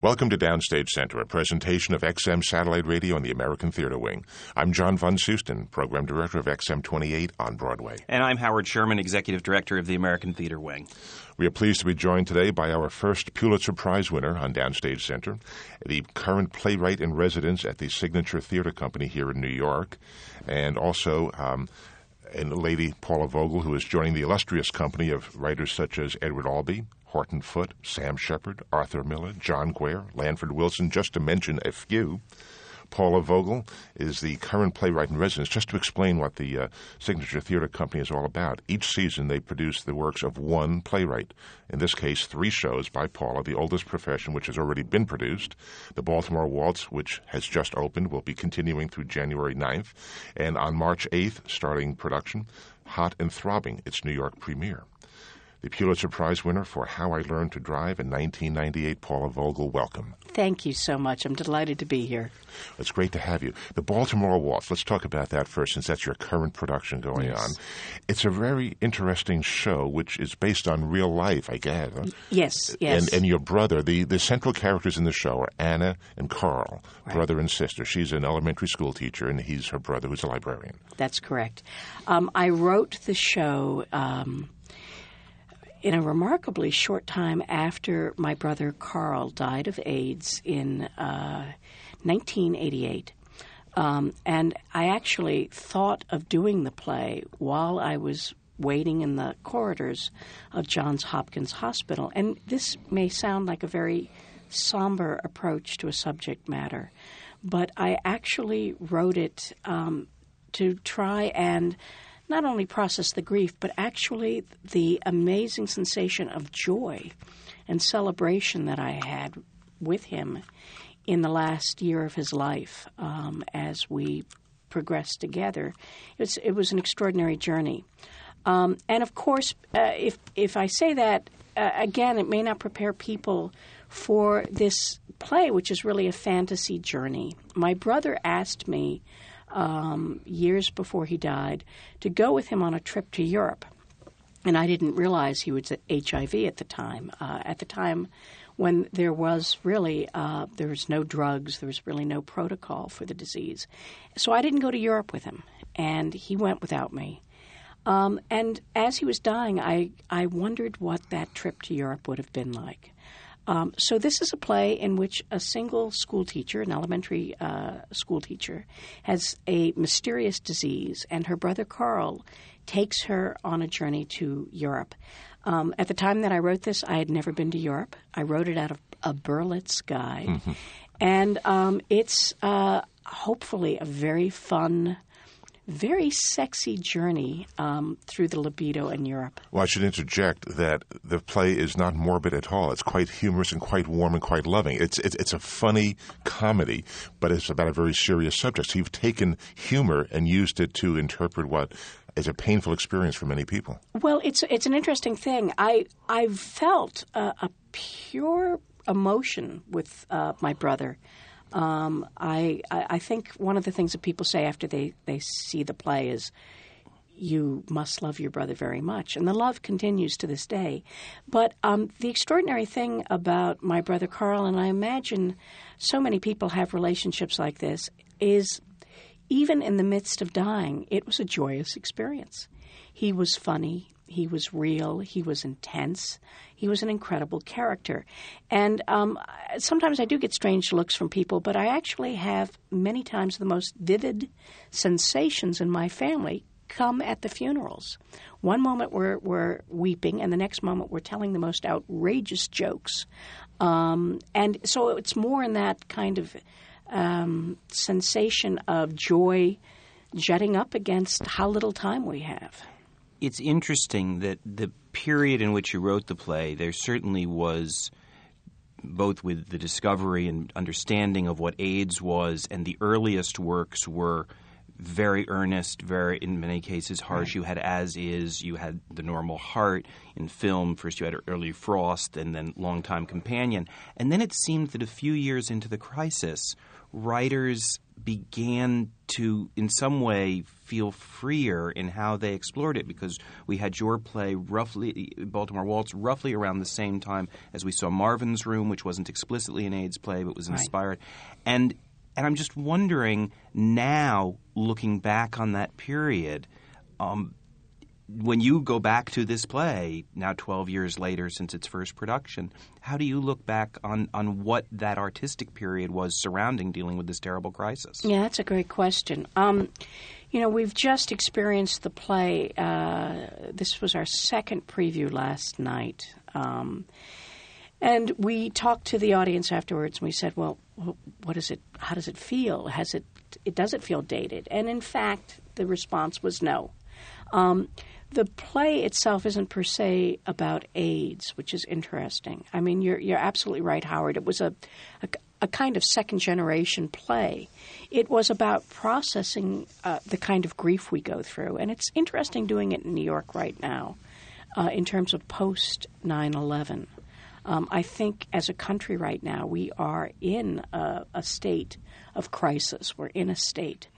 Welcome to Downstage Center, a presentation of XM Satellite Radio and the American Theater Wing. I'm John Von Soosten, Program Director of XM 28 on Broadway. And I'm Howard Sherman, Executive Director of the American Theater Wing. We are pleased to be joined today by our first Pulitzer Prize winner on Downstage Center, the current playwright in residence at the Signature Theater Company here in New York, and also um, and lady Paula Vogel, who is joining the illustrious company of writers such as Edward Albee, Horton Foote, Sam Shepard, Arthur Miller, John Guare, Lanford Wilson, just to mention a few. Paula Vogel is the current playwright in residence. Just to explain what the uh, Signature Theater Company is all about, each season they produce the works of one playwright. In this case, three shows by Paula, The Oldest Profession, which has already been produced, The Baltimore Waltz, which has just opened, will be continuing through January 9th, and on March 8th, starting production, Hot and Throbbing, its New York premiere the Pulitzer Prize winner for How I Learned to Drive in 1998, Paula Vogel. Welcome. Thank you so much. I'm delighted to be here. It's great to have you. The Baltimore Waltz, let's talk about that first since that's your current production going yes. on. It's a very interesting show which is based on real life, I guess. Yes, yes. And, and your brother, the, the central characters in the show are Anna and Carl, right. brother and sister. She's an elementary school teacher and he's her brother who's a librarian. That's correct. Um, I wrote the show. Um, in a remarkably short time after my brother Carl died of AIDS in uh, 1988. Um, and I actually thought of doing the play while I was waiting in the corridors of Johns Hopkins Hospital. And this may sound like a very somber approach to a subject matter, but I actually wrote it um, to try and not only process the grief, but actually the amazing sensation of joy and celebration that I had with him in the last year of his life um, as we progressed together. It was, an extraordinary journey. Um, and of course, uh, if, if I say that, uh, again, it may not prepare people for this play, which is really a fantasy journey. My brother asked me um, years before he died to go with him on a trip to Europe. And I didn't realize he was HIV at the time. Uh, at the time when there was really uh, there was no drugs, there was really no protocol for the disease. So I didn't go to Europe with him, and he went without me. Um, and as he was dying, I, I wondered what that trip to Europe would have been like. Um, so this is a play in which a single school teacher, an elementary uh, school teacher, has a mysterious disease, and her brother Carl takes her on a journey to Europe. Um, at the time that I wrote this, I had never been to Europe. I wrote it out of a Berlitz guide, mm-hmm. and um, it's uh, hopefully a very fun very sexy journey um, through the libido in Europe. Well, I should interject that the play is not morbid at all. It's quite humorous and quite warm and quite loving. It's it's, it's a funny comedy, but it's about a very serious subject. So you've taken humor and used it to interpret what is a painful experience for many people. Well, it's it's an interesting thing. I I felt a, a pure emotion with uh, my brother. Um, I, I think one of the things that people say after they, they see the play is, you must love your brother very much. And the love continues to this day. But um, the extraordinary thing about my brother Carl, and I imagine so many people have relationships like this, is even in the midst of dying, it was a joyous experience. He was funny, he was real. He was intense. He was an incredible character. And um, sometimes I do get strange looks from people, but I actually have many times the most vivid sensations in my family come at the funerals. One moment we're, we're weeping, and the next moment we're telling the most outrageous jokes. Um, and so it's more in that kind of um, sensation of joy jetting up against how little time we have it's interesting that the period in which you wrote the play, there certainly was both with the discovery and understanding of what AIDS was, and the earliest works were very earnest, very in many cases harsh. Right. You had As Is, you had The Normal Heart in film. First, you had Early Frost, and then Longtime Companion. And then it seemed that a few years into the crisis, writers began to, in some way, feel freer in how they explored it because we had your play roughly, Baltimore Waltz, roughly around the same time as we saw Marvin's Room, which wasn't explicitly an AIDS play but was inspired. Right. And and I'm just wondering now, looking back on that period, um, when you go back to this play now 12 years later since its first production how do you look back on, on what that artistic period was surrounding dealing with this terrible crisis? Yeah that's a great question. Um, you know we've just experienced the play uh, this was our second preview last night um, and we talked to the audience afterwards and we said well what is it how does it feel? Has it it does it feel dated? And in fact the response was no. Um, the play itself isn't per se about AIDS, which is interesting. I mean, you're you're absolutely right, Howard. It was a, a, a kind of second generation play. It was about processing uh, the kind of grief we go through, and it's interesting doing it in New York right now, uh, in terms of post 9/11. Um, I think as a country right now, we are in a, a, state of crisis. We're in a state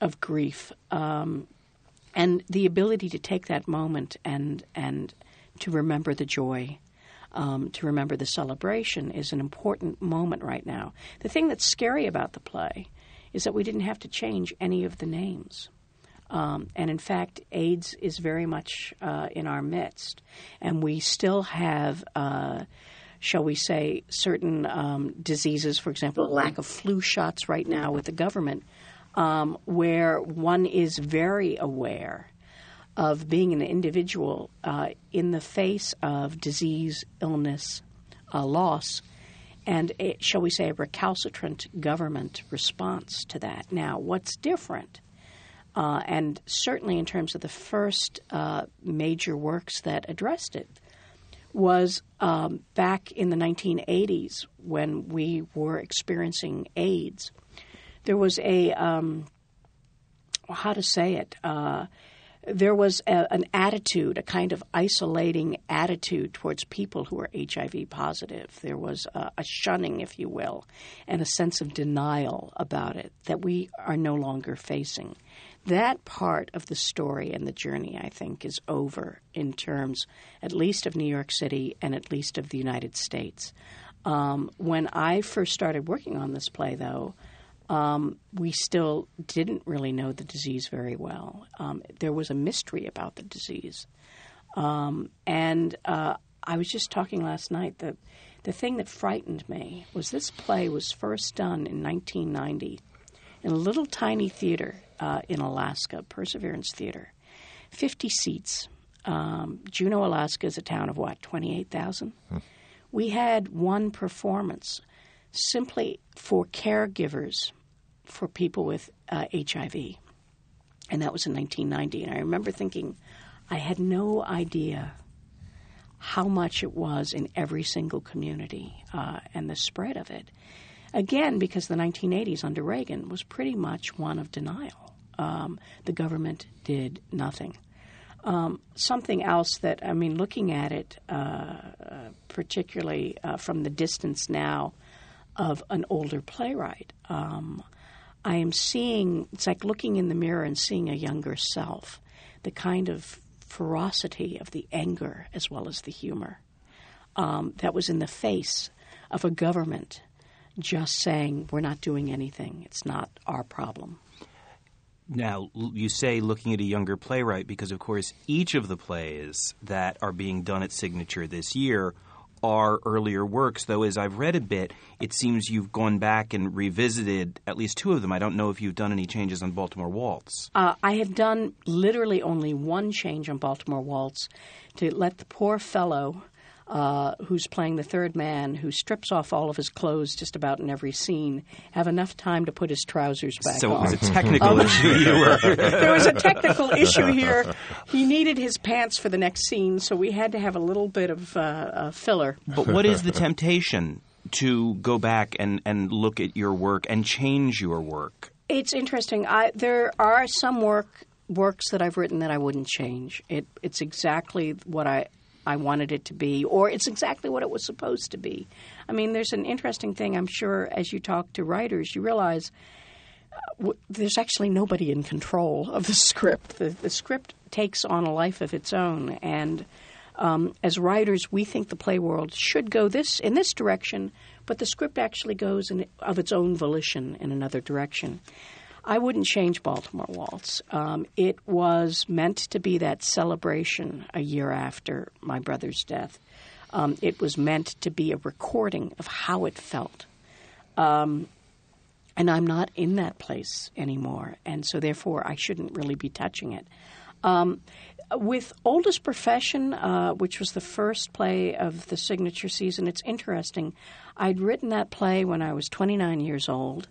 of grief. Um, and the ability to take that moment and and to remember the joy, um, to remember the celebration is an important moment right now. The thing that's scary about the play is that we didn't have to change any of the names. Um, and in fact, AIDS is very much uh, in our midst, and we still have. Uh, shall we say, certain um, diseases, for example, lack of flu shots right now with the government, um, where one is very aware of being an individual uh, in the face of disease, illness, uh, loss, and a, shall we say a recalcitrant government response to that. Now, what's different? Uh, and certainly in terms of the first uh, major works that addressed it, was um, back in the 1980s when we were experiencing AIDS there was a um, how to say it. Uh, there was a, an attitude, a kind of isolating attitude towards people who were HIV positive. There was a, a, shunning, if you will, and a sense of denial about it that we are no longer facing. That part of the story and the journey, I think, is over in terms, at least of New York City and at least of the United States. Um, when I first started working on this play, though, um, we still didn't really know the disease very well. Um, there was a mystery about the disease. Um, and uh, I was just talking last night that the thing that frightened me was this play was first done in 1990 in a little tiny theater uh, in Alaska, Perseverance Theater, 50 seats. Um, Juneau, Alaska is a town of what, 28,000? Hmm. We had one performance simply for caregivers for people with uh, HIV. And that was in 1990. And I remember thinking, I had no idea how much it was in every single community uh, and the spread of it. Again, because the 1980s under Reagan was pretty much one of denial. Um, the government did nothing. Um, something else that, I mean, looking at it, uh, particularly uh, from the distance now of an older playwright, um, I am seeing, it's like looking in the mirror and seeing a younger self, the kind of ferocity of the anger as well as the humor um, that was in the face of a government just saying, we're not doing anything, it's not our problem. Now, you say looking at a younger playwright because, of course, each of the plays that are being done at Signature this year are earlier works, though as I've read a bit, it seems you've gone back and revisited at least two of them. I don't know if you've done any changes on Baltimore Waltz. Uh, I have done literally only one change on Baltimore Waltz to let the poor fellow uh, who's playing the third man, who strips off all of his clothes just about in every scene, have enough time to put his trousers back so on. So it was a technical um, issue. You were. there was a technical issue here. He needed his pants for the next scene, so we had to have a little bit of uh, filler. But what is the temptation to go back and, and look at your work and change your work? It's interesting. I, there are some work works that I've written that I wouldn't change. It, it's exactly what I I wanted it to be, or it's exactly what it was supposed to be. I mean, there's an interesting thing, I'm sure, as you talk to writers, you realize w- there's actually nobody in control of the script. The, the script takes on a life of its own, and um, as writers, we think the play world should go this in this direction, but the script actually goes in, of its own volition in another direction. I wouldn't change Baltimore Waltz. Um, it was meant to be that celebration a year after my brother's death. Um, it was meant to be a recording of how it felt. Um, and I'm not in that place anymore, and so therefore I shouldn't really be touching it. Um, with Oldest Profession, uh, which was the first play of the signature season, it's interesting. I'd written that play when I was 29 years old.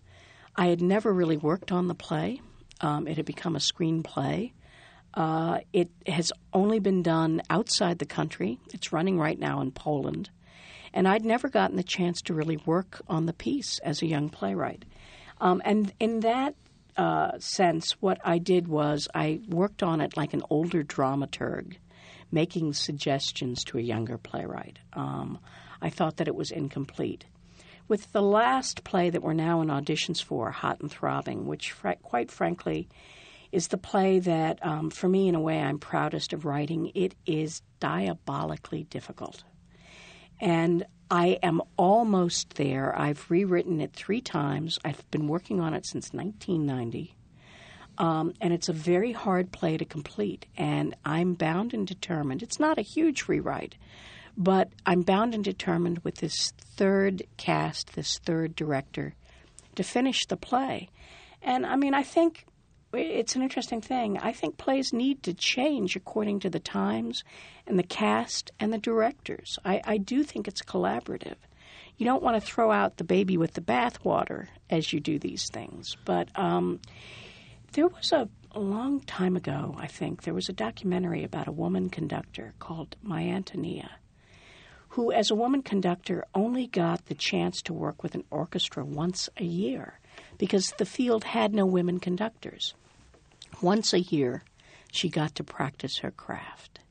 I had never really worked on the play. Um, it had become a screenplay. Uh, it has only been done outside the country. It's running right now in Poland. And I'd never gotten the chance to really work on the piece as a young playwright. Um, and in that uh, sense, what I did was I worked on it like an older dramaturg, making suggestions to a younger playwright. Um, I thought that it was incomplete. With the last play that we're now in auditions for, Hot and Throbbing, which fr- quite frankly is the play that, um, for me, in a way, I'm proudest of writing. It is diabolically difficult. And I am almost there. I've rewritten it three times. I've been working on it since 1990. Um, and it's a very hard play to complete. And I'm bound and determined. It's not a huge rewrite, but I'm bound and determined with this third cast, this third director, to finish the play. And I mean, I think it's an interesting thing. I think plays need to change according to the times and the cast and the directors. I, I do think it's collaborative. You don't want to throw out the baby with the bathwater as you do these things. But um, there was a, a long time ago, I think, there was a documentary about a woman conductor called My Antonia, who, as a woman conductor, only got the chance to work with an orchestra once a year because the field had no women conductors. Once a year, she got to practice her craft.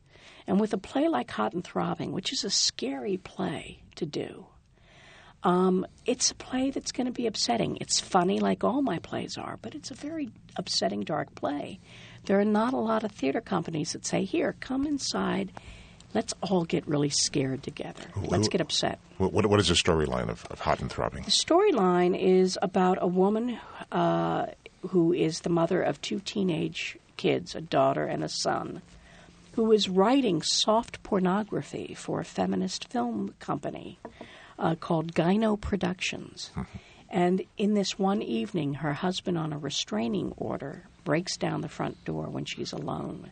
And with a play like Hot and Throbbing, which is a scary play to do, um, it's a play that's going to be upsetting. It's funny, like all my plays are, but it's a very upsetting, dark play. There are not a lot of theater companies that say, Here, come inside. Let's all get really scared together. Let's get upset. What, what is the storyline of, of Hot and Throbbing? The storyline is about a woman uh, who is the mother of two teenage kids, a daughter and a son, who is writing soft pornography for a feminist film company uh, called Gyno Productions. And in this one evening, her husband, on a restraining order, breaks down the front door when she's alone.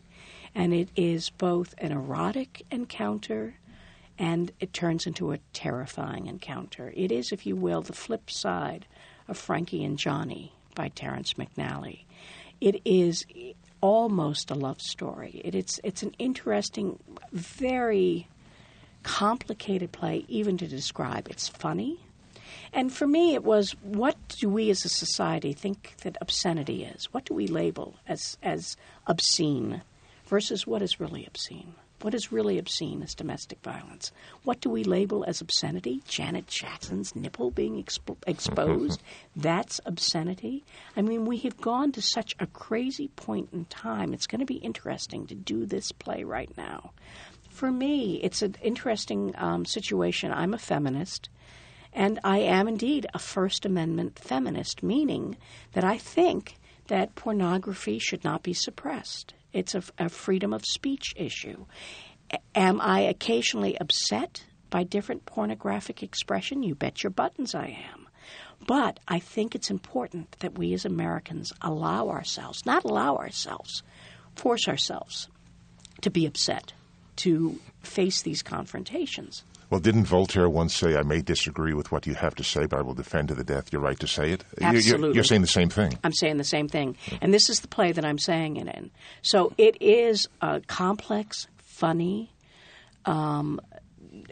And it is both an erotic encounter and it turns into a terrifying encounter. It is, if you will, the flip side of Frankie and Johnny by Terrence McNally. It is almost a love story. It, it's it's an interesting, very complicated play, even to describe. It's funny. And for me, it was what do we as a society think that obscenity is? What do we label as, as obscene versus what is really obscene? What is really obscene is domestic violence. What do we label as obscenity? Janet Jackson's nipple being expo- exposed? That's obscenity? I mean, we have gone to such a crazy point in time. It's going to be interesting to do this play right now. For me, it's an interesting um, situation. I'm a feminist. And I am indeed a First Amendment feminist, meaning that I think that pornography should not be suppressed. It's a, a freedom of speech issue. Am I occasionally upset by different pornographic expression? You bet your buttons I am. But I think it's important that we as Americans allow ourselves, not allow ourselves, force ourselves to be upset, to face these confrontations. Well, didn't Voltaire once say, I may disagree with what you have to say, but I will defend to the death your right to say it? You're- You're, Absolutely. you're saying the same thing. I'm saying the same thing. And this is the play that I'm saying it in. So it is uh, complex, funny, um,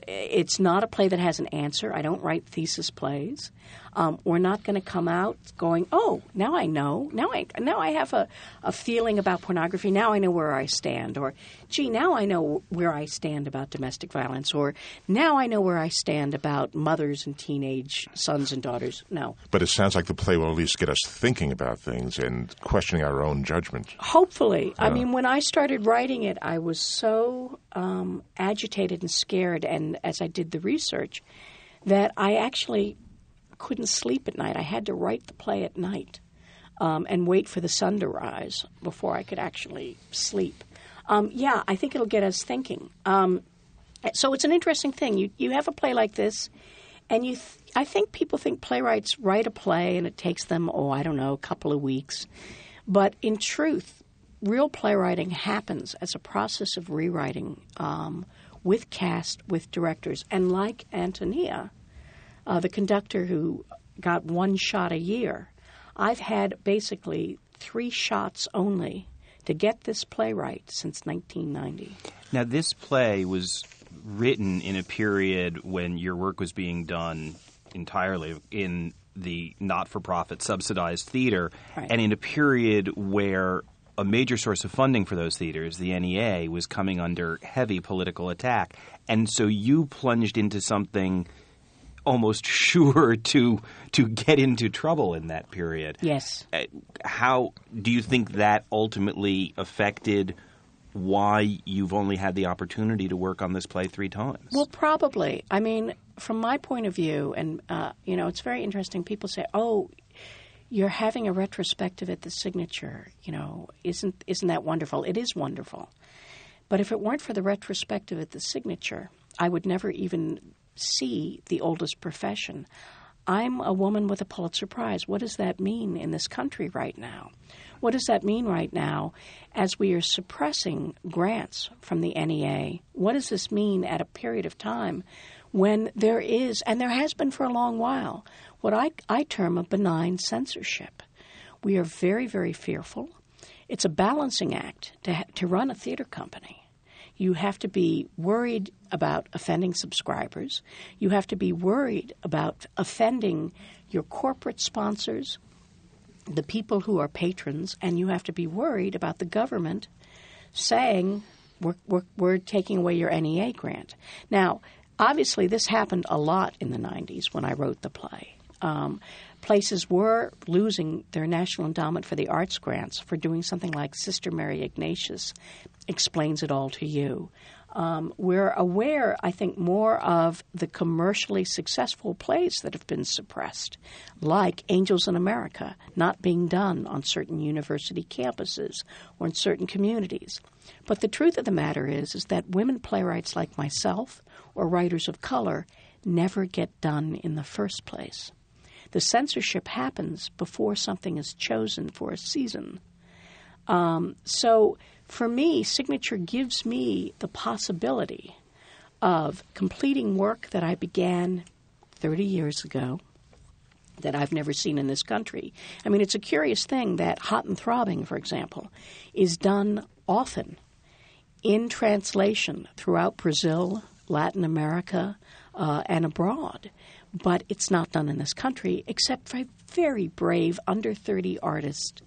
it's not a play that has an answer. I don't write thesis plays. Um, we're not going to come out going, "Oh, now I know. Now I now I have a, a feeling about pornography. Now I know where I stand." Or, "Gee, now I know where I stand about domestic violence." Or, "Now I know where I stand about mothers and teenage sons and daughters." No. But it sounds like the play will at least get us thinking about things and questioning our own judgment. Hopefully. I mean, when I started writing it, I was so um, agitated and scared, and as I did the research, that I actually couldn't sleep at night. I had to write the play at night um, and wait for the sun to rise before I could actually sleep. Um, yeah, I think it'll get us thinking. Um, so it's an interesting thing. You you have a play like this, and you. Th- I think people think playwrights write a play and it takes them oh I don't know a couple of weeks, but in truth, real playwriting happens as a process of rewriting um, with cast, with directors, and like Antonia, uh, the conductor who got one shot a year. I've had basically three shots only to get this playwright since 1990. Now, this play was written in a period when your work was being done entirely in the not for profit subsidized theater, Right. and in a period where a major source of funding for those theaters, the NEA, was coming under heavy political attack. And so you plunged into something almost sure to to get into trouble in that period. Yes. Uh, How do you think that ultimately affected why you've only had the opportunity to work on this play three times? Well, probably. I mean, from my point of view, and uh, you know, it's very interesting. People say, "Oh, you're having a retrospective at the Signature." You know, isn't isn't that wonderful? It is wonderful. But if it weren't for the retrospective at the Signature, I would never even see the oldest profession. I'm a woman with a Pulitzer Prize. What does that mean in this country right now? What does that mean right now as we are suppressing grants from the NEA? What does this mean at a period of time when there is, and there has been for a long while, what I, I term a benign censorship? We are very, very fearful. It's a balancing act to, to run a theater company. You have to be worried about offending subscribers. You have to be worried about offending your corporate sponsors, the people who are patrons, and you have to be worried about the government saying, we're, we're, we're taking away your NEA grant. Now, obviously, this happened a lot in the 90s when I wrote the play. Um, places were losing their National Endowment for the Arts grants for doing something like Sister Mary Ignatius explains it all to you. Um, we're aware, I think, more of the commercially successful plays that have been suppressed, like Angels in America, not being done on certain university campuses or in certain communities. But the truth of the matter is, is that women playwrights like myself or writers of color never get done in the first place. The censorship happens before something is chosen for a season. Um, so for me, Signature gives me the possibility of completing work that I began 30 years ago that I've never seen in this country. I mean, it's a curious thing that Hot and Throbbing, for example, is done often in translation throughout Brazil, Latin America, uh, and abroad. But it's not done in this country except for a very brave under 30 artist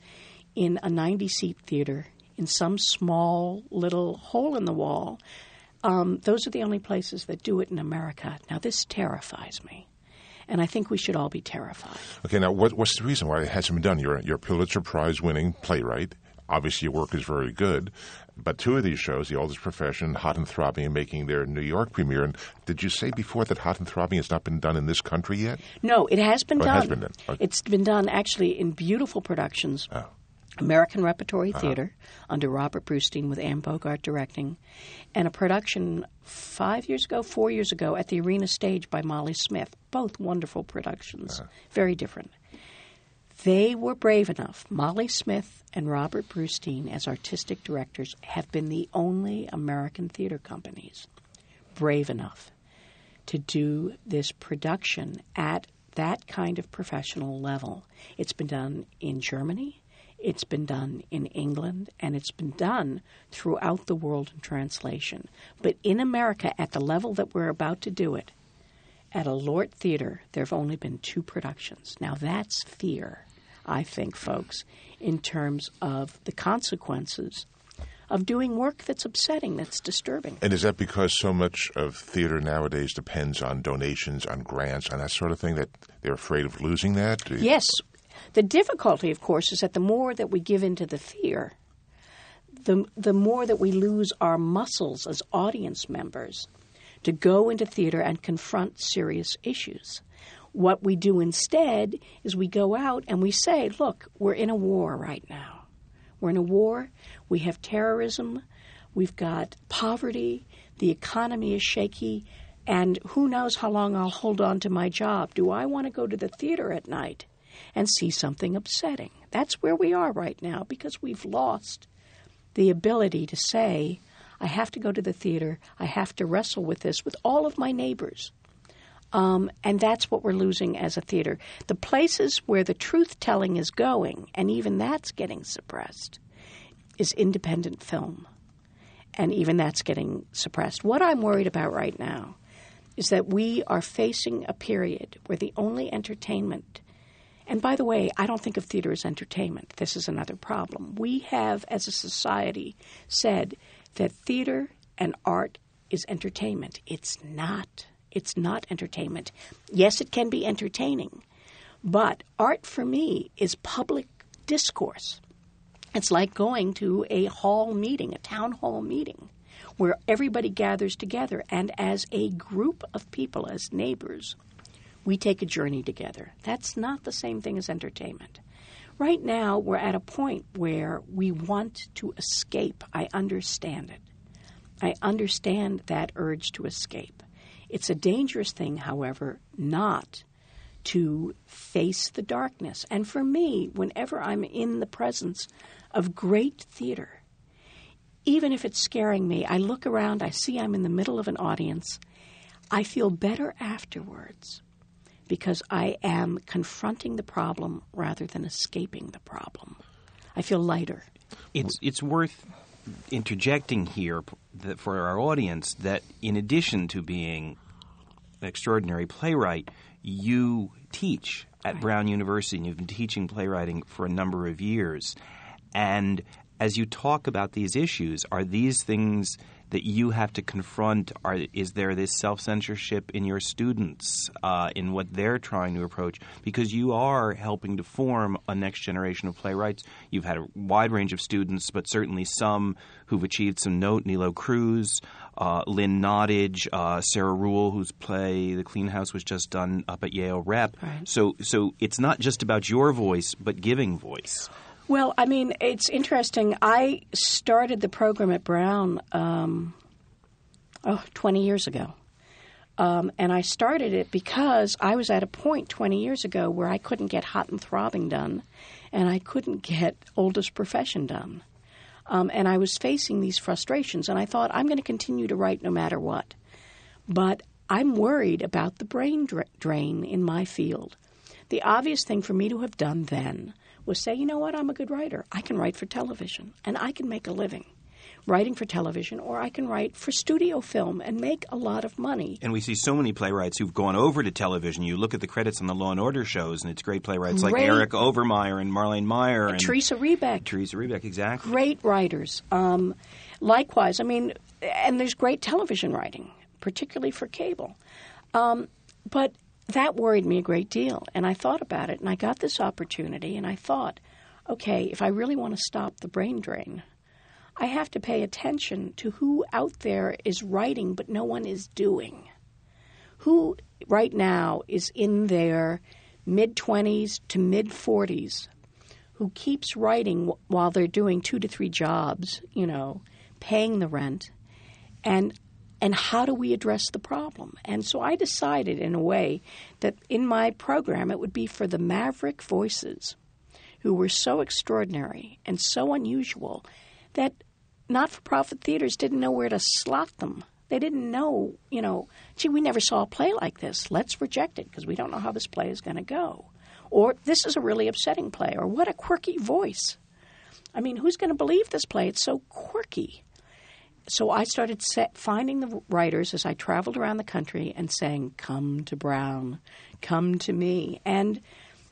in a 90 seat theater in some small little hole in the wall. Um, those are the only places that do it in America. Now, this terrifies me. And I think we should all be terrified. Okay, now what, what's the reason why it hasn't been done? You're, you're a Pulitzer Prize winning playwright. Obviously, your work is very good. But two of these shows, The Oldest Profession, Hot and Throbbing, are making their New York premiere. And did you say before that Hot and Throbbing has not been done in this country yet? No, it has been Oh, it done. has been done. Okay. It's been done actually in beautiful productions. Oh. American Repertory Uh-huh. Theater under Robert Brustein with Anne Bogart directing, and a production five years ago, four years ago at the Arena Stage by Molly Smith. Both wonderful productions, Uh-huh. very different. They were brave enough. Molly Smith and Robert Brustein, as artistic directors, have been the only American theater companies brave enough to do this production at that kind of professional level. It's been done in Germany, It's been done in England and it's been done throughout the world in translation. But in America, at the level that we're about to do it, at a LORT Theater, there have only been two productions. Now that's fear, I think, folks, in terms of the consequences of doing work that's upsetting, that's disturbing. And is that because so much of theater nowadays depends on donations, on grants, on that sort of thing that they're afraid of losing that? Yes. The difficulty, of course, is that the more that we give into the fear, the, the more that we lose our muscles as audience members to go into theater and confront serious issues. What we do instead is we go out and we say, look, we're in a war right now. We're in a war. We have terrorism. We've got poverty. The economy is shaky. And who knows how long I'll hold on to my job? Do I want to go to the theater at night and see something upsetting? That's where we are right now because we've lost the ability to say, I have to go to the theater. I have to wrestle with this with all of my neighbors. Um, and that's what we're losing as a theater. The places where the truth telling is going, and even that's getting suppressed, is independent film. And even that's getting suppressed. What I'm worried about right now is that we are facing a period where the only entertainment, and by the way, I don't think of theater as entertainment. This is another problem. We have, as a society, said that theater and art is entertainment. It's not. It's not entertainment. Yes, it can be entertaining, but art for me is public discourse. It's like going to a hall meeting, a town hall meeting, where everybody gathers together, and as a group of people, as neighbors, we take a journey together. That's not the same thing as entertainment. Right now, we're at a point where we want to escape. I understand it. I understand that urge to escape. It's a dangerous thing, however, not to face the darkness. And for me, whenever I'm in the presence of great theater, even if it's scaring me, I look around, I see I'm in the middle of an audience, I feel better afterwards because I am confronting the problem rather than escaping the problem. I feel lighter. It's it's worth interjecting here for our audience that in addition to being an extraordinary playwright, you teach at right. Brown University and you've been teaching playwriting for a number of years. And as you talk about these issues, are these things that you have to confront? Are, is there this self censorship in your students uh, in what they're trying to approach? Because you are helping to form a next generation of playwrights. You've had a wide range of students, but certainly some who've achieved some note. Nilo Cruz, uh, Lynn Nottage, uh, Sarah Ruhl, whose play The Clean House was just done up at Yale Rep. Right. So, so it's not just about your voice, but giving voice. Well, I mean, it's interesting. I started the program at Brown um, oh, 20 years ago. Um, and I started it because I was at a point 20 years ago where I couldn't get hot and throbbing done, and I couldn't get oldest profession done. Um, and I was facing these frustrations, and I thought, I'm going to continue to write no matter what. But I'm worried about the brain dra- drain in my field. The obvious thing for me to have done then was say, you know what, I'm a good writer. I can write for television and I can make a living writing for television, or I can write for studio film and make a lot of money. And we see so many playwrights who've gone over to television. You look at the credits on the Law and Order shows, and it's great playwrights great. like Eric Overmyer and Marlane Meyer and, and Teresa Rebeck. Teresa Rebeck, exactly. Great writers. Um, likewise, I mean, and there's great television writing, particularly for cable. Um, but that worried me a great deal. And I thought about it, and I got this opportunity, and I thought, okay, if I really want to stop the brain drain, I have to pay attention to who out there is writing but no one is doing. Who right now is in their mid 20s to mid 40s who keeps writing while they're doing two to three jobs, you know, paying the rent, and and how do we address the problem? And so I decided, in a way, that in my program it would be for the maverick voices who were so extraordinary and so unusual that not for profit theaters didn't know where to slot them. They didn't know, you know, gee, we never saw a play like this. Let's reject it because we don't know how this play is going to go. Or this is a really upsetting play, or what a quirky voice. I mean, who's going to believe this play? It's so quirky. So I started set, finding the writers as I traveled around the country and saying, Come to Brown, come to me. And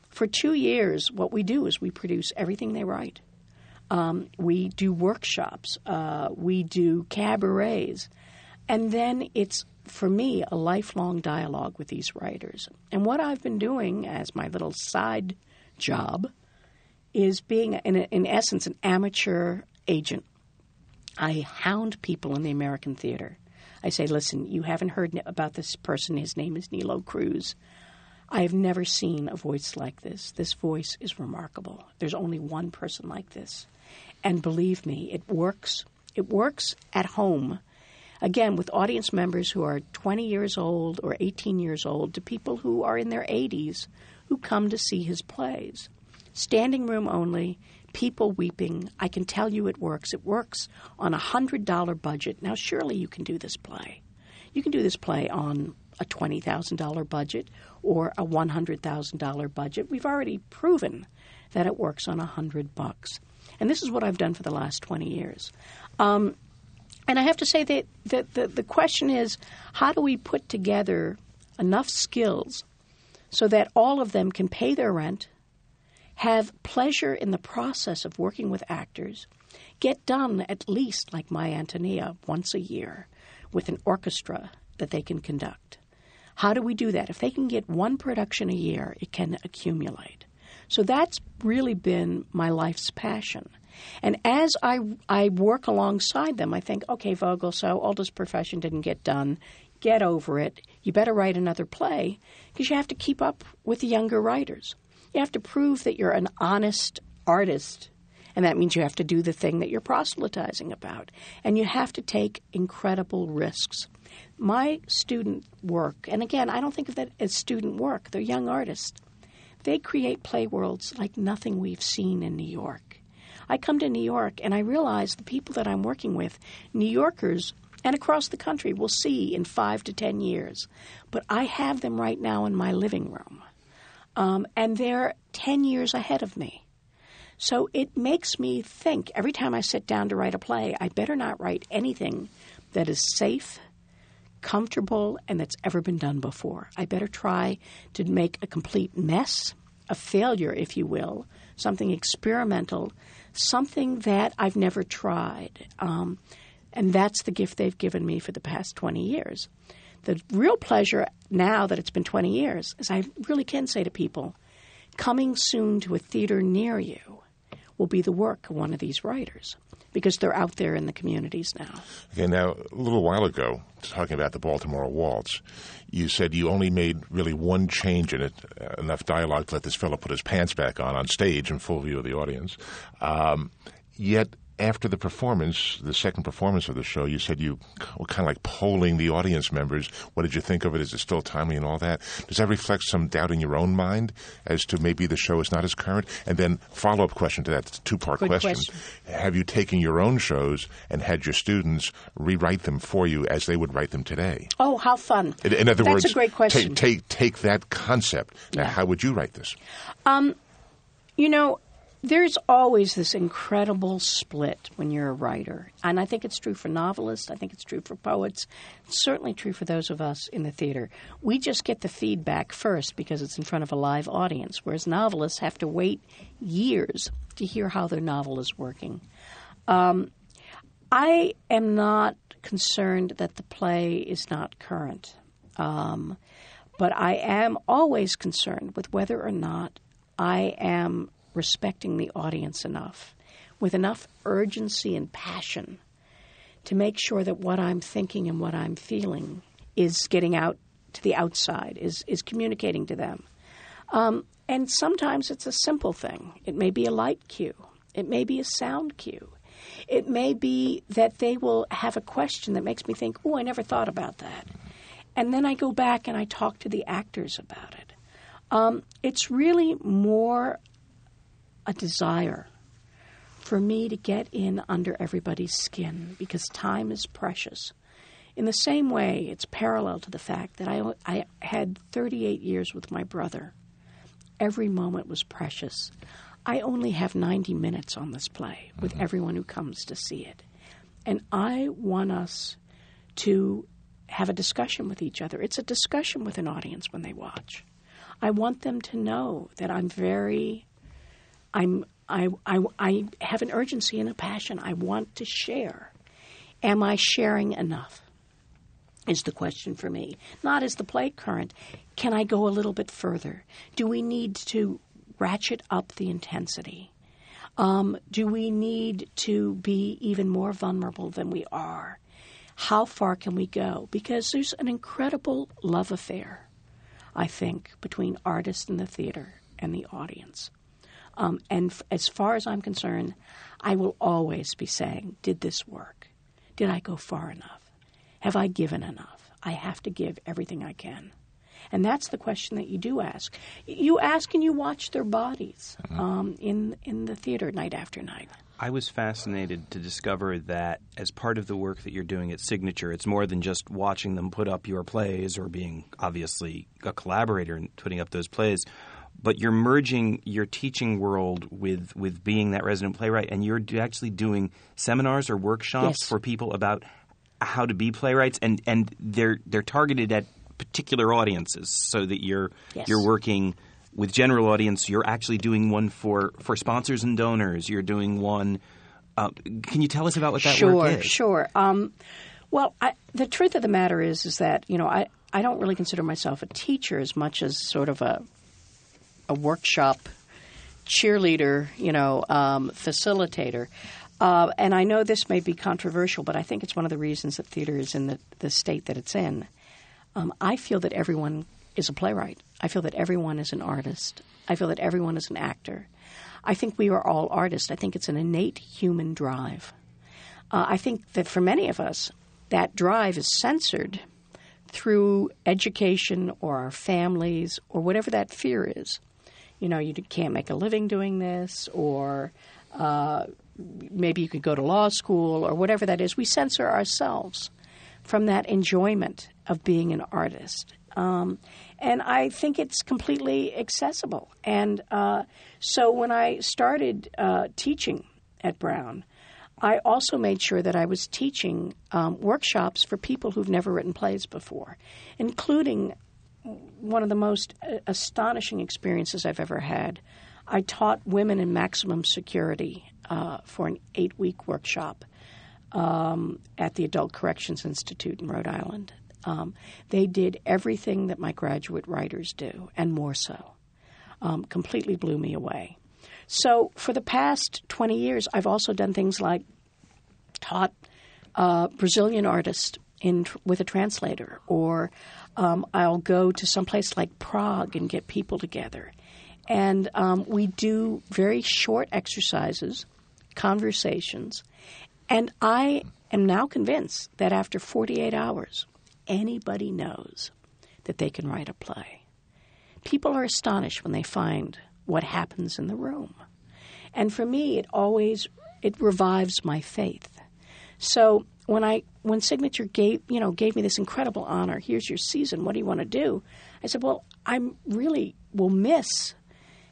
for two years, what we do is we produce everything they write. Um, we do workshops, uh, we do cabarets, and then it's for me a lifelong dialogue with these writers. And what I've been doing as my little side job is being, in, in essence, an amateur agent. I hound people in the American theater. I say, listen, you haven't heard about this person. His name is Nilo Cruz. I have never seen a voice like this. This voice is remarkable. There's only one person like this. And believe me, it works. It works at home. Again, with audience members who are 20 years old or 18 years old to people who are in their 80s who come to see his plays. Standing room only, people weeping. I can tell you it works. It works on a $100 budget. Now, surely you can do this play. You can do this play on a $20,000 budget or a $100,000 budget. We've already proven that it works on a 100 bucks. And this is what I've done for the last 20 years. Um, and I have to say that, that the, the question is how do we put together enough skills so that all of them can pay their rent, have pleasure in the process of working with actors, get done at least like My Antonia once a year with an orchestra that they can conduct. How do we do that? If they can get one production a year, it can accumulate. So that's really been my life's passion. And as I, I work alongside them, I think, okay, Vogel, so Oldest Profession didn't get done. Get over it. You better write another play because you have to keep up with the younger writers. You have to prove that you're an honest artist, and that means you have to do the thing that you're proselytizing about. And you have to take incredible risks. My student work, and again, I don't think of that as student work, they're young artists. They create play worlds like nothing we've seen in New York. I come to New York and I realize the people that I'm working with, New Yorkers and across the country, will see in five to ten years. But I have them right now in my living room. Um, and they're 10 years ahead of me. So it makes me think every time I sit down to write a play, I better not write anything that is safe, comfortable, and that's ever been done before. I better try to make a complete mess, a failure, if you will, something experimental something that I've never tried. Um, and that's the gift they've given me for the past 20 years. The real pleasure now that it's been 20 years is I really can say to people, coming soon to a theater near you will be the work of one of these writers because they're out there in the communities now. Okay, now, a little while ago, talking about the Baltimore Waltz, you said you only made really one change in it, uh, enough dialogue to let this fellow put his pants back on on stage in full view of the audience. Um, yet after the performance, the second performance of the show, you said you were kind of like polling the audience members. What did you think of it? Is it still timely and all that? Does that reflect some doubt in your own mind as to maybe the show is not as current? And then follow up question to that two part question. question. Have you taken your own shows and had your students rewrite them for you as they would write them today? Oh, how fun! In, in other That's words, a great question. Take, take take that concept. Now, Yeah. how would you write this? Um, you know, there's always this incredible split when you're a writer. And I think it's true for novelists, I think it's true for poets, it's certainly true for those of us in the theater. We just get the feedback first because it's in front of a live audience, whereas novelists have to wait years to hear how their novel is working. Um, I am not concerned that the play is not current. Um, but I am always concerned with whether or not I am respecting the audience enough, with enough urgency and passion to make sure that what I'm thinking and what I'm feeling is getting out to the outside, is, is communicating to them. Um, and sometimes it's a simple thing. It may be a light cue, it may be a sound cue. It may be that they will have a question that makes me think, oh, I never thought about that. And then I go back and I talk to the actors about it. Um, it's really more a desire for me to get in under everybody's skin because time is precious. In the same way, it's parallel to the fact that I, I had 38 years with my brother. Every moment was precious. I only have 90 minutes on this play with Mm-hmm. everyone who comes to see it. And I want us to have a discussion with each other. It's a discussion with an audience when they watch. I want them to know that I'm very, I'm, I, I, I have an urgency and a passion. I want to share. Am I sharing enough? Is the question for me. Not is the play current. Can I go a little bit further? Do we need to ratchet up the intensity? Um, do we need to be even more vulnerable than we are? How far can we go? Because there's an incredible love affair, I think, between artists and the theater and the audience. Um, and f- as far as I'm concerned, I will always be saying, Did this work? Did I go far enough? Have I given enough? I have to give everything I can. And that's the question that you do ask. You ask and you watch their bodies um, in, in the theater night after night. I was fascinated to discover that as part of the work that you're doing at Signature, it's more than just watching them put up your plays or being obviously a collaborator in putting up those plays, but you're merging your teaching world with, with being that resident playwright, and you're actually doing seminars or workshops Yes. for people about how to be playwrights, and, and they're they're targeted at particular audiences, so that you're Yes. you're working with general audience. You're actually doing one for, for sponsors and donors. You're doing one. Uh, can you tell us about what that sure, work is? Sure, Um, well, I, the truth of the matter is, is that you know, I, I don't really consider myself a teacher as much as sort of a a workshop cheerleader, you know, um, facilitator. Uh, and I know this may be controversial, but I think it's one of the reasons that theater is in the, the state that it's in. Um, I feel that everyone is a playwright. I feel that everyone is an artist. I feel that everyone is an actor. I think we are all artists. I think it's an innate human drive. Uh, I think that for many of us, that drive is censored through education or our families or whatever that fear is. You know, you can't make a living doing this, or uh, maybe you could go to law school or whatever that is. We censor ourselves from that enjoyment of being an artist. Um, and I think it's completely accessible. And uh, so when I started uh, teaching at Brown, I also made sure that I was teaching um, workshops for people who've never written plays before, including one of the most uh, astonishing experiences I've ever had. I taught women in maximum security uh, for an eight week workshop um, at the Adult Corrections Institute in Rhode Island. Um, they did everything that my graduate writers do, and more so. Um, completely blew me away. So, for the past 20 years, I've also done things like taught uh, Brazilian artists in with a translator, or um, I'll go to some place like Prague and get people together, and um, we do very short exercises, conversations, and I am now convinced that after 48 hours, anybody knows that they can write a play. People are astonished when they find what happens in the room. And for me, it always it revives my faith. So when I when Signature gave you know gave me this incredible honor, here's your season. What do you want to do? I said, well, I'm really will miss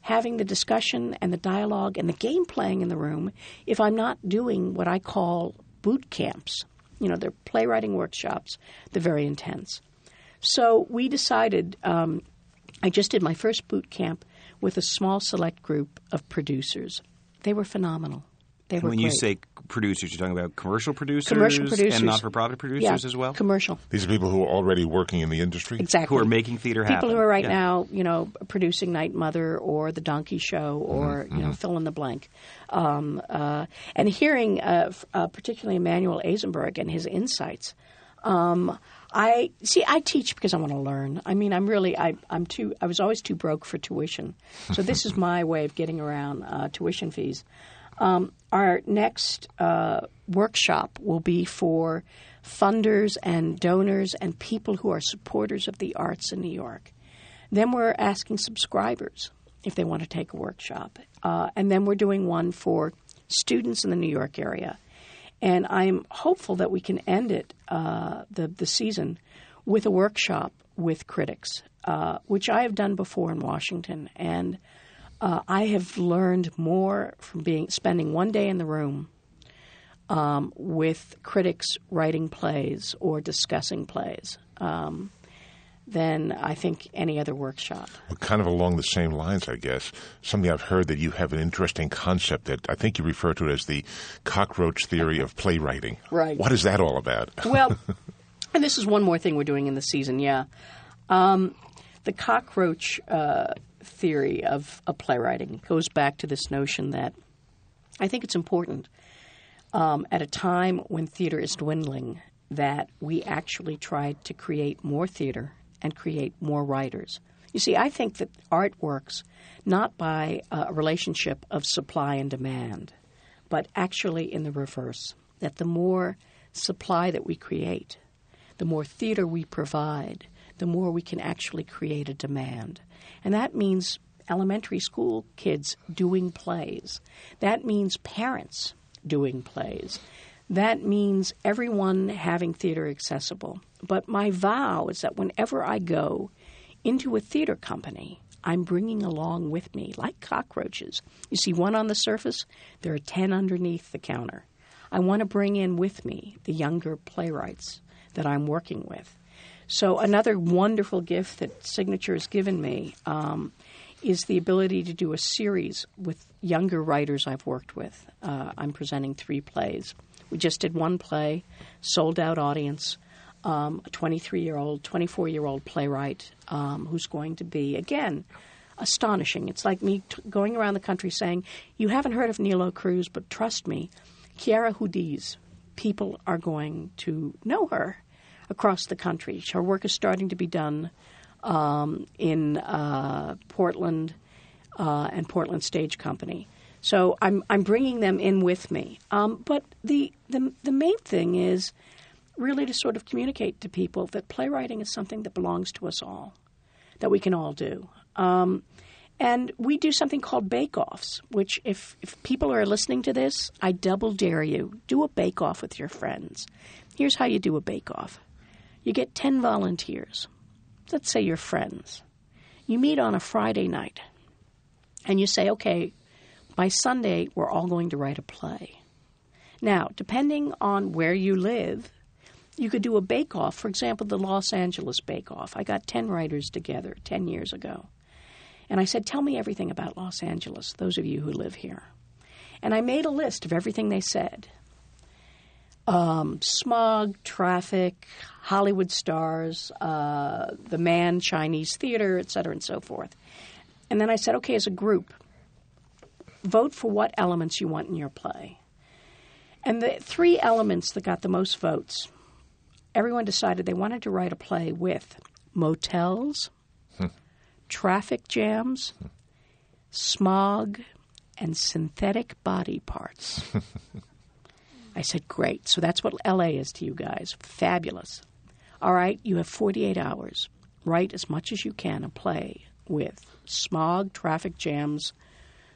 having the discussion and the dialogue and the game playing in the room if I'm not doing what I call boot camps. You know, they're playwriting workshops. They're very intense. So we decided. Um, I just did my first boot camp with a small select group of producers. They were phenomenal. They were when you say producers, you're talking about commercial producers, commercial producers and not-for-profit producers Yeah, as well, Commercial, These are people who are already working in the industry. exactly. who are making theater people happen. People who are right Yeah. now, you know, producing Night Mother or The Donkey Show or you know, fill in the blank, um, uh, and hearing uh, uh, particularly Emanuel Azenberg and his insights. Um, I see. I teach because I want to learn. I mean, I'm really. I, I'm too. I was always too broke for tuition, so this is my way of getting around uh, tuition fees. Um, our next uh, workshop will be for funders and donors and people who are supporters of the arts in New York. Then we're asking subscribers if they want to take a workshop. Uh, and then we're doing one for students in the New York area. And I'm hopeful that we can end it, uh, the, the season, with a workshop with critics, uh, which I have done before in Washington. And uh, I have learned more from being spending one day in the room um, with critics writing plays or discussing plays um, than I think any other workshop. Well, kind of along the same lines, I guess. Something I've heard that you have an interesting concept that I think you refer to it as the cockroach theory of playwriting. Right. What is that all about? Well, and this is one more thing we're doing in the season, yeah. Um, the cockroach uh, theory of, of playwriting goes back to this notion that I think it's important um, at a time when theater is dwindling that we actually try to create more theater and create more writers. You see, I think that art works not by a relationship of supply and demand, but actually in the reverse. That the more supply that we create, the more theater we provide, the more we can actually create a demand. And that means elementary school kids doing plays. That means parents doing plays. That means everyone having theater accessible. But my vow is that whenever I go into a theater company, I'm bringing along with me, like cockroaches. You see one on the surface, there are 10 underneath the counter. I want to bring in with me the younger playwrights that I'm working with. So, another wonderful gift that Signature has given me um, is the ability to do a series with younger writers I've worked with. Uh, I'm presenting three plays. We just did one play, sold out audience. Um, a 23 year old, 24 year old playwright um, who's going to be, again, astonishing. It's like me t- going around the country saying, You haven't heard of Nilo Cruz, but trust me, Quiara Hudes, people are going to know her across the country. Her work is starting to be done um, in uh, Portland uh, and Portland Stage Company. So I'm I'm bringing them in with me. Um, but the, the the main thing is really to sort of communicate to people that playwriting is something that belongs to us all, that we can all do. Um, and we do something called bake-offs, which if, if people are listening to this, I double dare you, do a bake-off with your friends. Here's how you do a bake-off. You get 10 volunteers. Let's say you're friends. You meet on a Friday night and you say, okay, by Sunday, we're all going to write a play. Now, depending on where you live, you could do a bake off. For example, the Los Angeles Bake Off. I got 10 writers together 10 years ago. And I said, Tell me everything about Los Angeles, those of you who live here. And I made a list of everything they said um, smog, traffic, Hollywood stars, uh, the man, Chinese theater, et cetera, and so forth. And then I said, okay, as a group, vote for what elements you want in your play. And the three elements that got the most votes, everyone decided they wanted to write a play with motels, hmm. traffic jams, hmm. smog, and synthetic body parts. I said, Great. So that's what LA is to you guys. Fabulous. All right, you have 48 hours. Write as much as you can a play with smog, traffic jams,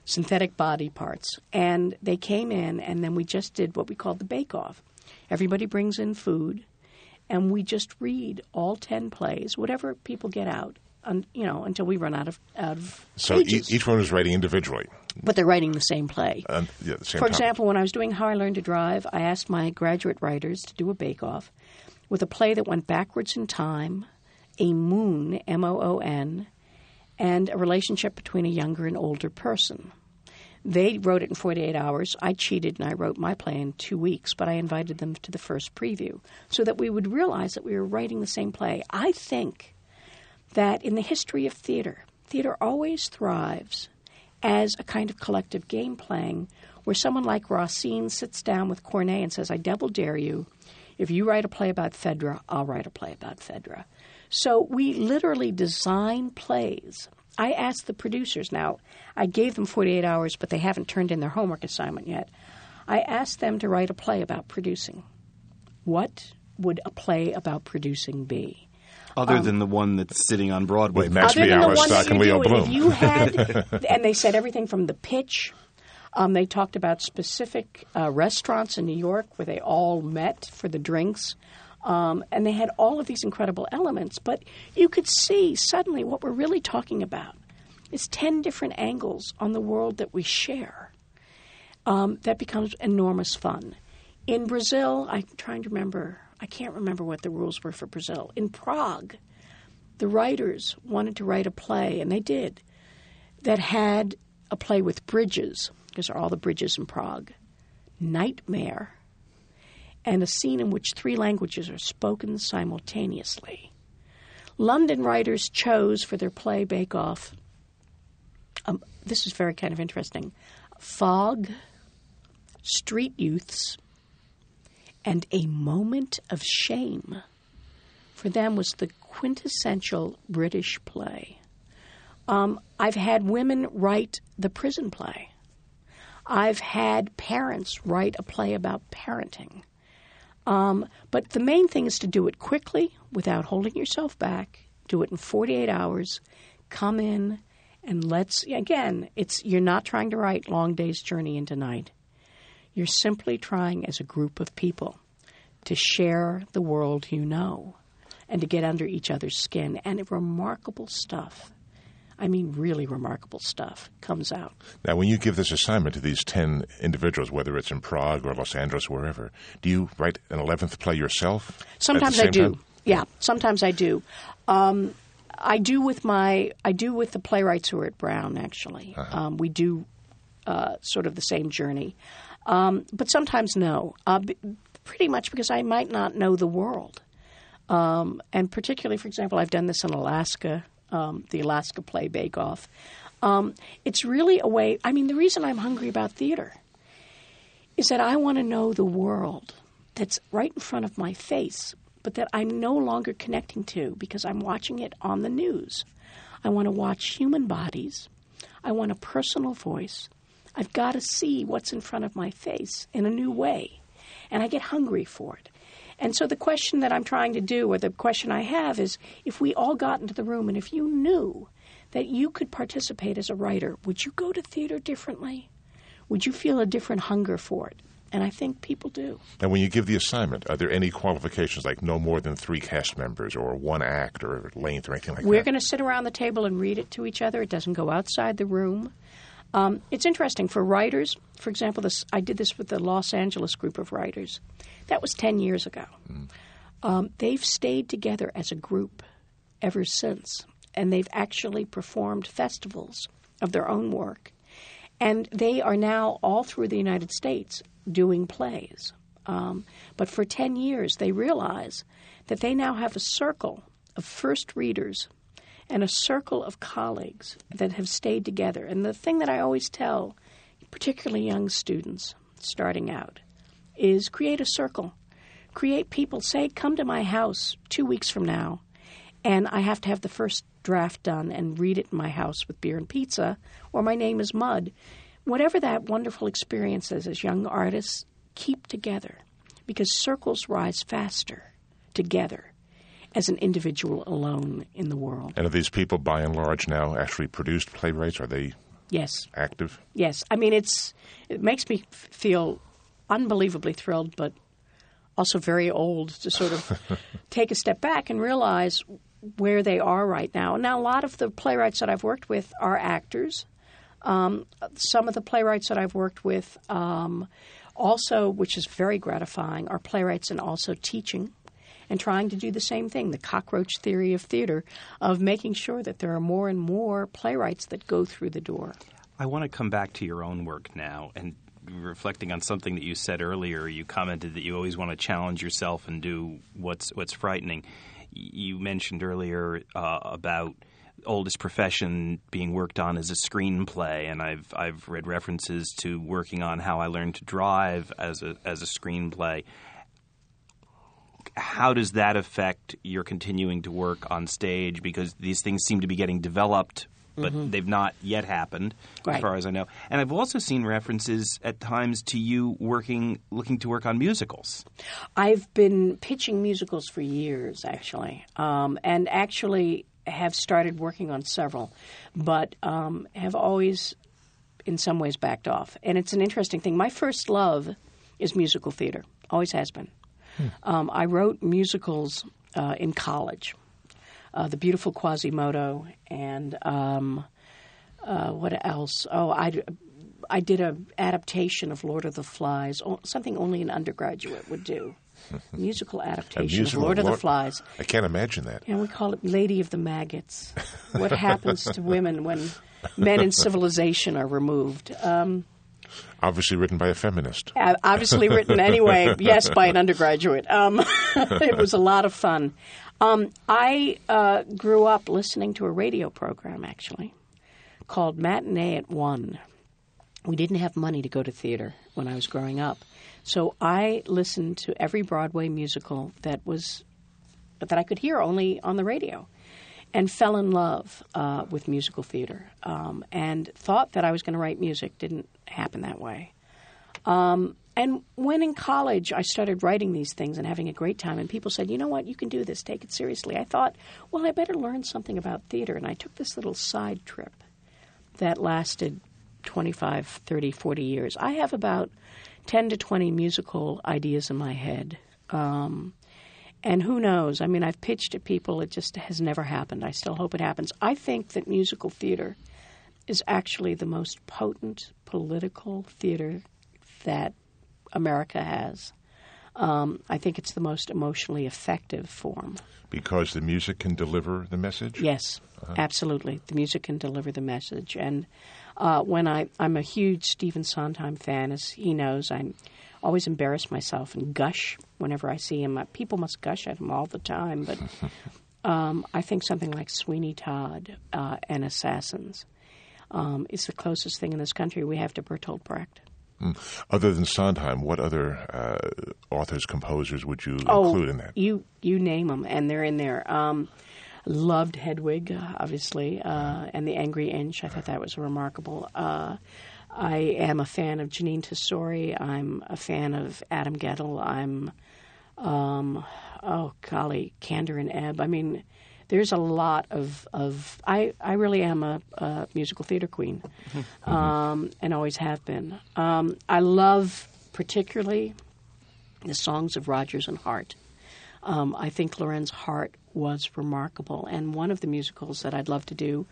synthetic body parts. And they came in, and then we just did what we called the bake off. Everybody brings in food, and we just read all 10 plays, whatever people get out. Un, you know, until we run out of out of so each one is writing individually, but they're writing the same play. Yeah, the same For example, when I was doing How I Learned to Drive, I asked my graduate writers to do a bake-off with a play that went backwards in time, a moon, M O O N, and a relationship between a younger and older person. They wrote it in 48 hours. I cheated and I wrote my play in two weeks, but I invited them to the first preview so that we would realize that we were writing the same play. I think that in the history of theater, theater always thrives as a kind of collective game playing where someone like Racine sits down with Corneille and says, I double dare you. If you write a play about Phaedra, I'll write a play about Phaedra. So we literally design plays. I asked the producers now, I gave them 48 hours, but they haven't turned in their homework assignment yet. I asked them to write a play about producing. What would a play about producing be? Other um, than the one that's sitting on Broadway. With Max Bialystock and Leo Bloom. You had, and they said everything from the pitch um, they talked about specific uh, restaurants in New York where they all met for the drinks. Um, and they had all of these incredible elements. But you could see suddenly what we're really talking about is 10 different angles on the world that we share. Um, that becomes enormous fun. In Brazil, I'm trying to remember, I can't remember what the rules were for Brazil. In Prague, the writers wanted to write a play, and they did, that had a play with bridges, because are all the bridges in Prague, nightmare, and a scene in which three languages are spoken simultaneously. London writers chose for their play Bake Off, um, this is very kind of interesting, fog, street youths, and a moment of shame. For them was the quintessential British play. Um, I've had women write the prison play. I've had parents write a play about parenting. Um, but the main thing is to do it quickly without holding yourself back. Do it in 48 hours. Come in and let's again. It's you're not trying to write Long Day's Journey into Night. You're simply trying as a group of people to share the world you know and to get under each other's skin. And remarkable stuff I mean, really remarkable stuff comes out. Now, when you give this assignment to these 10 individuals, whether it's in Prague or Los Angeles, wherever, do you write an 11th play yourself? Sometimes I do. Time? Yeah, sometimes I do. Um, I do with my I do with the playwrights who are at Brown. Actually, uh-huh. um, we do uh, sort of the same journey, um, but sometimes no. Uh, b- pretty much because I might not know the world, um, and particularly, for example, I've done this in Alaska um, the Alaska Play Bake Off. Um, it's really a way. I mean, the reason I'm hungry about theater is that I want to know the world that's right in front of my face, but that I'm no longer connecting to because I'm watching it on the news. I want to watch human bodies. I want a personal voice. I've got to see what's in front of my face in a new way. And I get hungry for it. And so the question that I'm trying to do, or the question I have, is if we all got into the room and if you knew that you could participate as a writer, would you go to theater differently? Would you feel a different hunger for it? And I think people do. And when you give the assignment, are there any qualifications like no more than three cast members or one act or length or anything like We're that? We're going to sit around the table and read it to each other. It doesn't go outside the room. Um, it's interesting for writers. For example, this, I did this with the Los Angeles group of writers. That was 10 years ago. Mm. Um, they've stayed together as a group ever since, and they've actually performed festivals of their own work. And they are now all through the United States doing plays. Um, but for 10 years, they realize that they now have a circle of first readers and a circle of colleagues that have stayed together. And the thing that I always tell, particularly young students starting out, is create a circle. Create people. Say, come to my house two weeks from now, and I have to have the first draft done and read it in my house with beer and pizza, or my name is Mud. Whatever that wonderful experience is as young artists, keep together because circles rise faster together as an individual alone in the world. And are these people, by and large, now actually produced playwrights? Are they yes active? Yes. I mean, it's it makes me feel unbelievably thrilled, but also very old to sort of take a step back and realize where they are right now. Now, a lot of the playwrights that I've worked with are actors. Um, some of the playwrights that I've worked with um, also, which is very gratifying, are playwrights and also teaching and trying to do the same thing the cockroach theory of theater, of making sure that there are more and more playwrights that go through the door. I want to come back to your own work now and reflecting on something that you said earlier. You commented that you always want to challenge yourself and do what's what's frightening. You mentioned earlier uh, about oldest profession being worked on as a screenplay, and I've I've read references to working on how I learned to drive as a as a screenplay how does that affect your continuing to work on stage? Because these things seem to be getting developed, but mm-hmm. they've not yet happened, right. as far as I know. And I've also seen references at times to you working, looking to work on musicals. I've been pitching musicals for years, actually, um, and actually have started working on several, but um, have always, in some ways, backed off. And it's an interesting thing. My first love is musical theater, always has been. Um, I wrote musicals uh, in college. Uh, the Beautiful Quasimodo and um, uh, what else? Oh, I, I did a adaptation of Lord of the Flies, something only an undergraduate would do. musical adaptation musical of Lord of the Flies. I can't imagine that. And we call it Lady of the Maggots. What happens to women when men in civilization are removed? Um, Obviously written by a feminist. uh, obviously written anyway, yes, by an undergraduate. Um, it was a lot of fun. Um, I uh, grew up listening to a radio program, actually, called Matinee at One. We didn't have money to go to theater when I was growing up. So I listened to every Broadway musical that was that I could hear only on the radio, and fell in love uh, with musical theater, um, and thought that I was going to write music. Didn't happen that way. Um, and when in college, I started writing these things and having a great time, and people said, "You know what? You can do this. Take it seriously." I thought, "Well, I better learn something about theater," and I took this little side trip that lasted 25, 30, 40 years. I have about 10 to 20 musical ideas in my head. Um, and who knows? I mean, I've pitched at people, it just has never happened. I still hope it happens. I think that musical theater is actually the most potent political theater that America has. Um, I think it's the most emotionally effective form. Because the music can deliver the message? Yes, absolutely. The music can deliver the message. And uh, when I, I'm a huge Stephen Sondheim fan, as he knows, I always embarrass myself and gush whenever I see him. People must gush at him all the time, but um, I think something like Sweeney Todd uh, and Assassins um, is the closest thing in this country we have to Bertolt Brecht. Other than Sondheim, what other uh, authors, composers would you Oh, include in that? You you name them, and they're in there. Um, loved Hedwig, obviously, uh, and the Angry Inch. I thought that was remarkable. Uh, I am a fan of Jeanine Tesori. I'm a fan of Adam Guettel. I'm, um, oh golly, Kander and Ebb. I mean, there's a lot of, of I, I really am a, a musical theater queen, um, and always have been. Um, I love particularly the songs of Rodgers and Hart. Um, I think Lorenz Hart was remarkable, and one of the musicals that I'd love to do,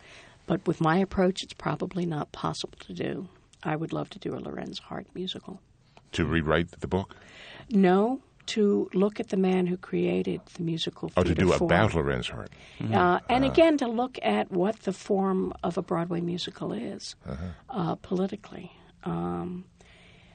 but with my approach, it's probably not possible to do. I would love to do a Lorenz Hart musical. To rewrite the book? No, to look at the man who created the musical Oh, to do form. about Lorenz Hart. Uh, and again, to look at what the form of a Broadway musical is uh, politically. Um,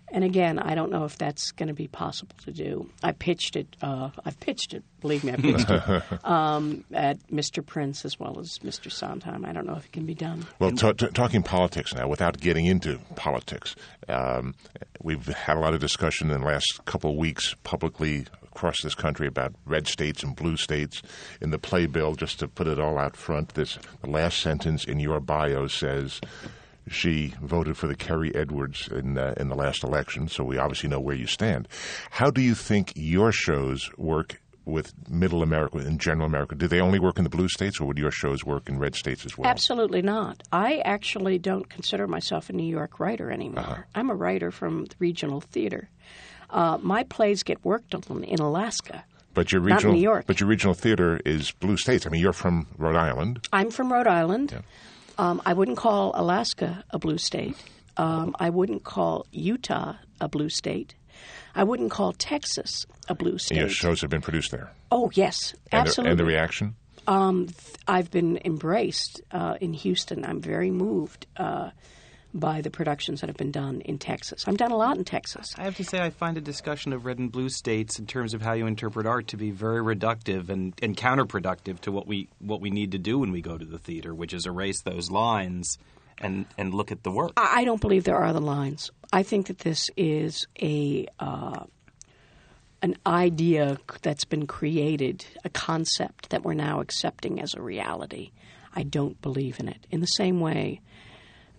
and again, I don't know if that's going to be possible to do. I pitched it. Uh, I've pitched it. Believe me, I pitched it um, at Mr. Prince as well as Mr. Sondheim. I don't know if it can be done. Well, t- t- talking politics now, without getting into politics, um, we've had a lot of discussion in the last couple of weeks publicly across this country about red states and blue states. In the playbill, just to put it all out front, this the last sentence in your bio says she voted for the Kerry Edwards in uh, in the last election, so we obviously know where you stand. How do you think your shows work? With Middle America and General America, do they only work in the blue states, or would your shows work in red states as well? Absolutely not. I actually don't consider myself a New York writer anymore. Uh-huh. I'm a writer from the regional theater. Uh, my plays get worked on in Alaska. But your Not regional, New York. but your regional theater is blue states. I mean, you're from Rhode Island. I'm from Rhode Island. Um, I wouldn't call Alaska a blue state. Um, I wouldn't call Utah a blue state. I wouldn't call Texas a blue state. your shows have been produced there. oh yes, And absolutely. The, and the reaction? I've been embraced uh, in Houston. I'm very moved uh, by the productions that have been done in Texas. I've done a lot in Texas. I have to say, I find a discussion of red and blue states in terms of how you interpret art to be very reductive and, and counterproductive to what we what we need to do when we go to the theater, which is erase those lines and and look at the work. I I don't believe there are the lines. I think that this is a uh, an idea that's been created, a concept that we're now accepting as a reality. I don't believe in it. In the same way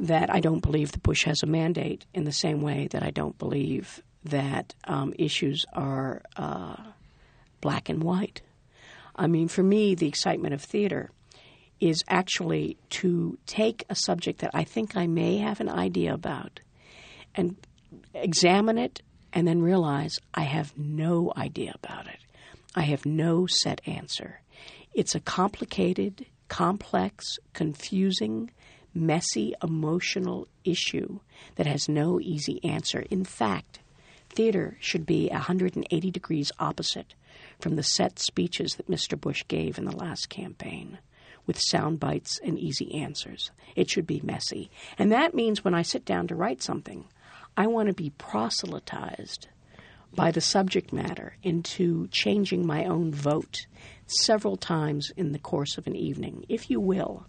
that I don't believe the Bush has a mandate, in the same way that I don't believe that um, issues are uh, black and white. I mean, for me, the excitement of theater is actually to take a subject that I think I may have an idea about and examine it and then realize I have no idea about it. I have no set answer. It's a complicated, complex, confusing, messy, emotional issue that has no easy answer. In fact, theater should be 180 degrees opposite from the set speeches that Mr. Bush gave in the last campaign with sound bites and easy answers. It should be messy. And that means when I sit down to write something, I want to be proselytized by the subject matter into changing my own vote several times in the course of an evening, if you will.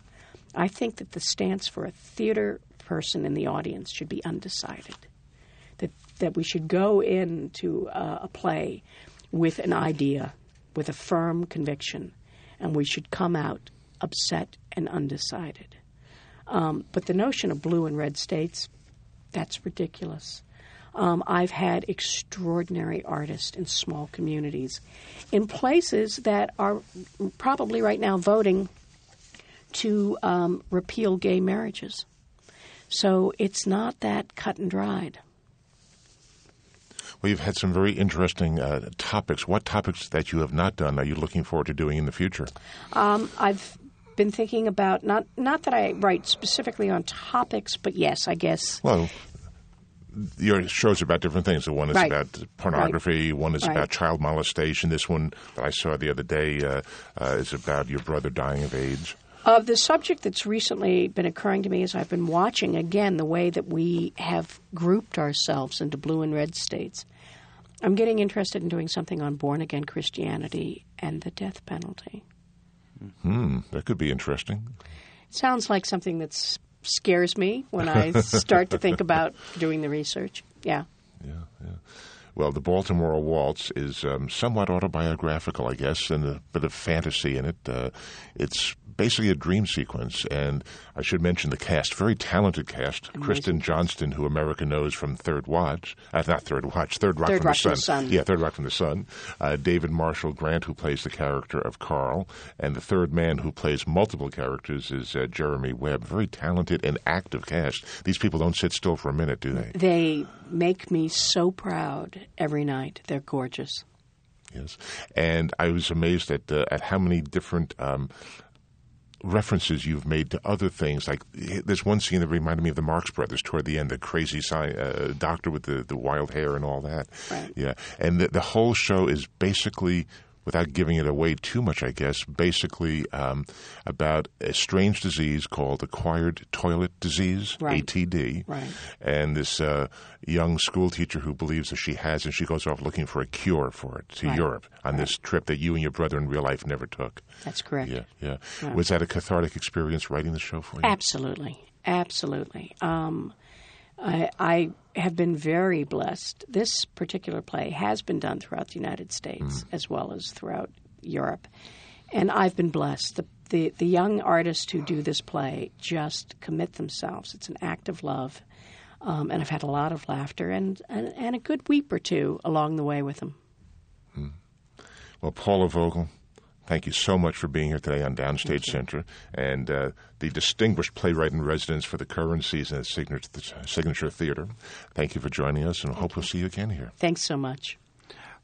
I think that the stance for a theater person in the audience should be undecided. That that we should go into uh, a play with an idea, with a firm conviction, and we should come out upset and undecided. Um, but the notion of blue and red states, that's ridiculous. Um, I've had extraordinary artists in small communities, in places that are probably right now voting to um, repeal gay marriages. So it's not that cut and dried. Well, you've had some very interesting uh, topics. What topics that you have not done are you looking forward to doing in the future? Um, I've been thinking about not not that I write specifically on topics, but yes, I guess. Well, your shows are about different things. The one is Right. about pornography. One is Right. about child molestation. This one that I saw the other day uh, uh, is about your brother dying of AIDS. Uh, the subject that's recently been occurring to me as I've been watching again the way that we have grouped ourselves into blue and red states. I'm getting interested in doing something on born again Christianity and the death penalty. Hmm, that could be interesting. Sounds like something that scares me when I start to think about doing the research. Yeah. Yeah, yeah. Well, the Baltimore Waltz is um, somewhat autobiographical, I guess, and a bit of fantasy in it. Uh, it's basically a dream sequence, and I should mention the cast, very talented cast. Kristen Johnston, who America knows from Third Watch, uh, not Third Watch, Third Rock, Third from, Rock the from the Sun. Sun. Yeah, Third Rock from the Sun. Uh, David Marshall Grant, who plays the character of Carl, and the third man who plays multiple characters is uh, Jeremy Webb. Very talented and active cast. These people don't sit still for a minute, do they? They make me so proud every night. They're gorgeous. Yes, and I was amazed at uh, at how many different um, references you've made to other things. Like there's one scene that reminded me of the Marx Brothers toward the end, the crazy sci- uh, doctor with the, the wild hair and all that. Right. Yeah, and the, the whole show is basically. Without giving it away too much, I guess, basically um, about a strange disease called acquired toilet disease, Right. ATD. Right. And this uh, young school teacher who believes that she has, and she goes off looking for a cure for it to Right. Europe on this trip that you and your brother in real life never took. That's correct. Yeah, yeah. Was that a cathartic experience writing the show for you? Absolutely, absolutely. Um, I, I have been very blessed. This particular play has been done throughout the United States as well as throughout Europe, and I've been blessed. The, the the young artists who do this play just commit themselves. It's an act of love, um, and I've had a lot of laughter and, and and a good weep or two along the way with them. Well, Paula Vogel, thank you so much for being here today on Downstage Center and uh, the distinguished playwright in residence for the current season at Signature, Signature Theater. Thank you for joining us, and I hope we'll see you again here. Thanks so much.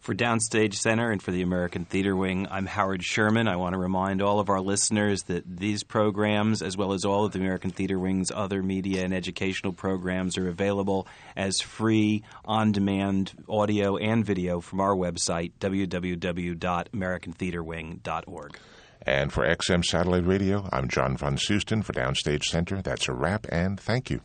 For Downstage Center and for the American Theater Wing, I'm Howard Sherman. I want to remind all of our listeners that these programs, as well as all of the American Theater Wing's other media and educational programs, are available as free, on demand audio and video from our website, www.americantheaterwing.org. And for XM Satellite Radio, I'm John Von Soosten for Downstage Center. That's a wrap, and thank you.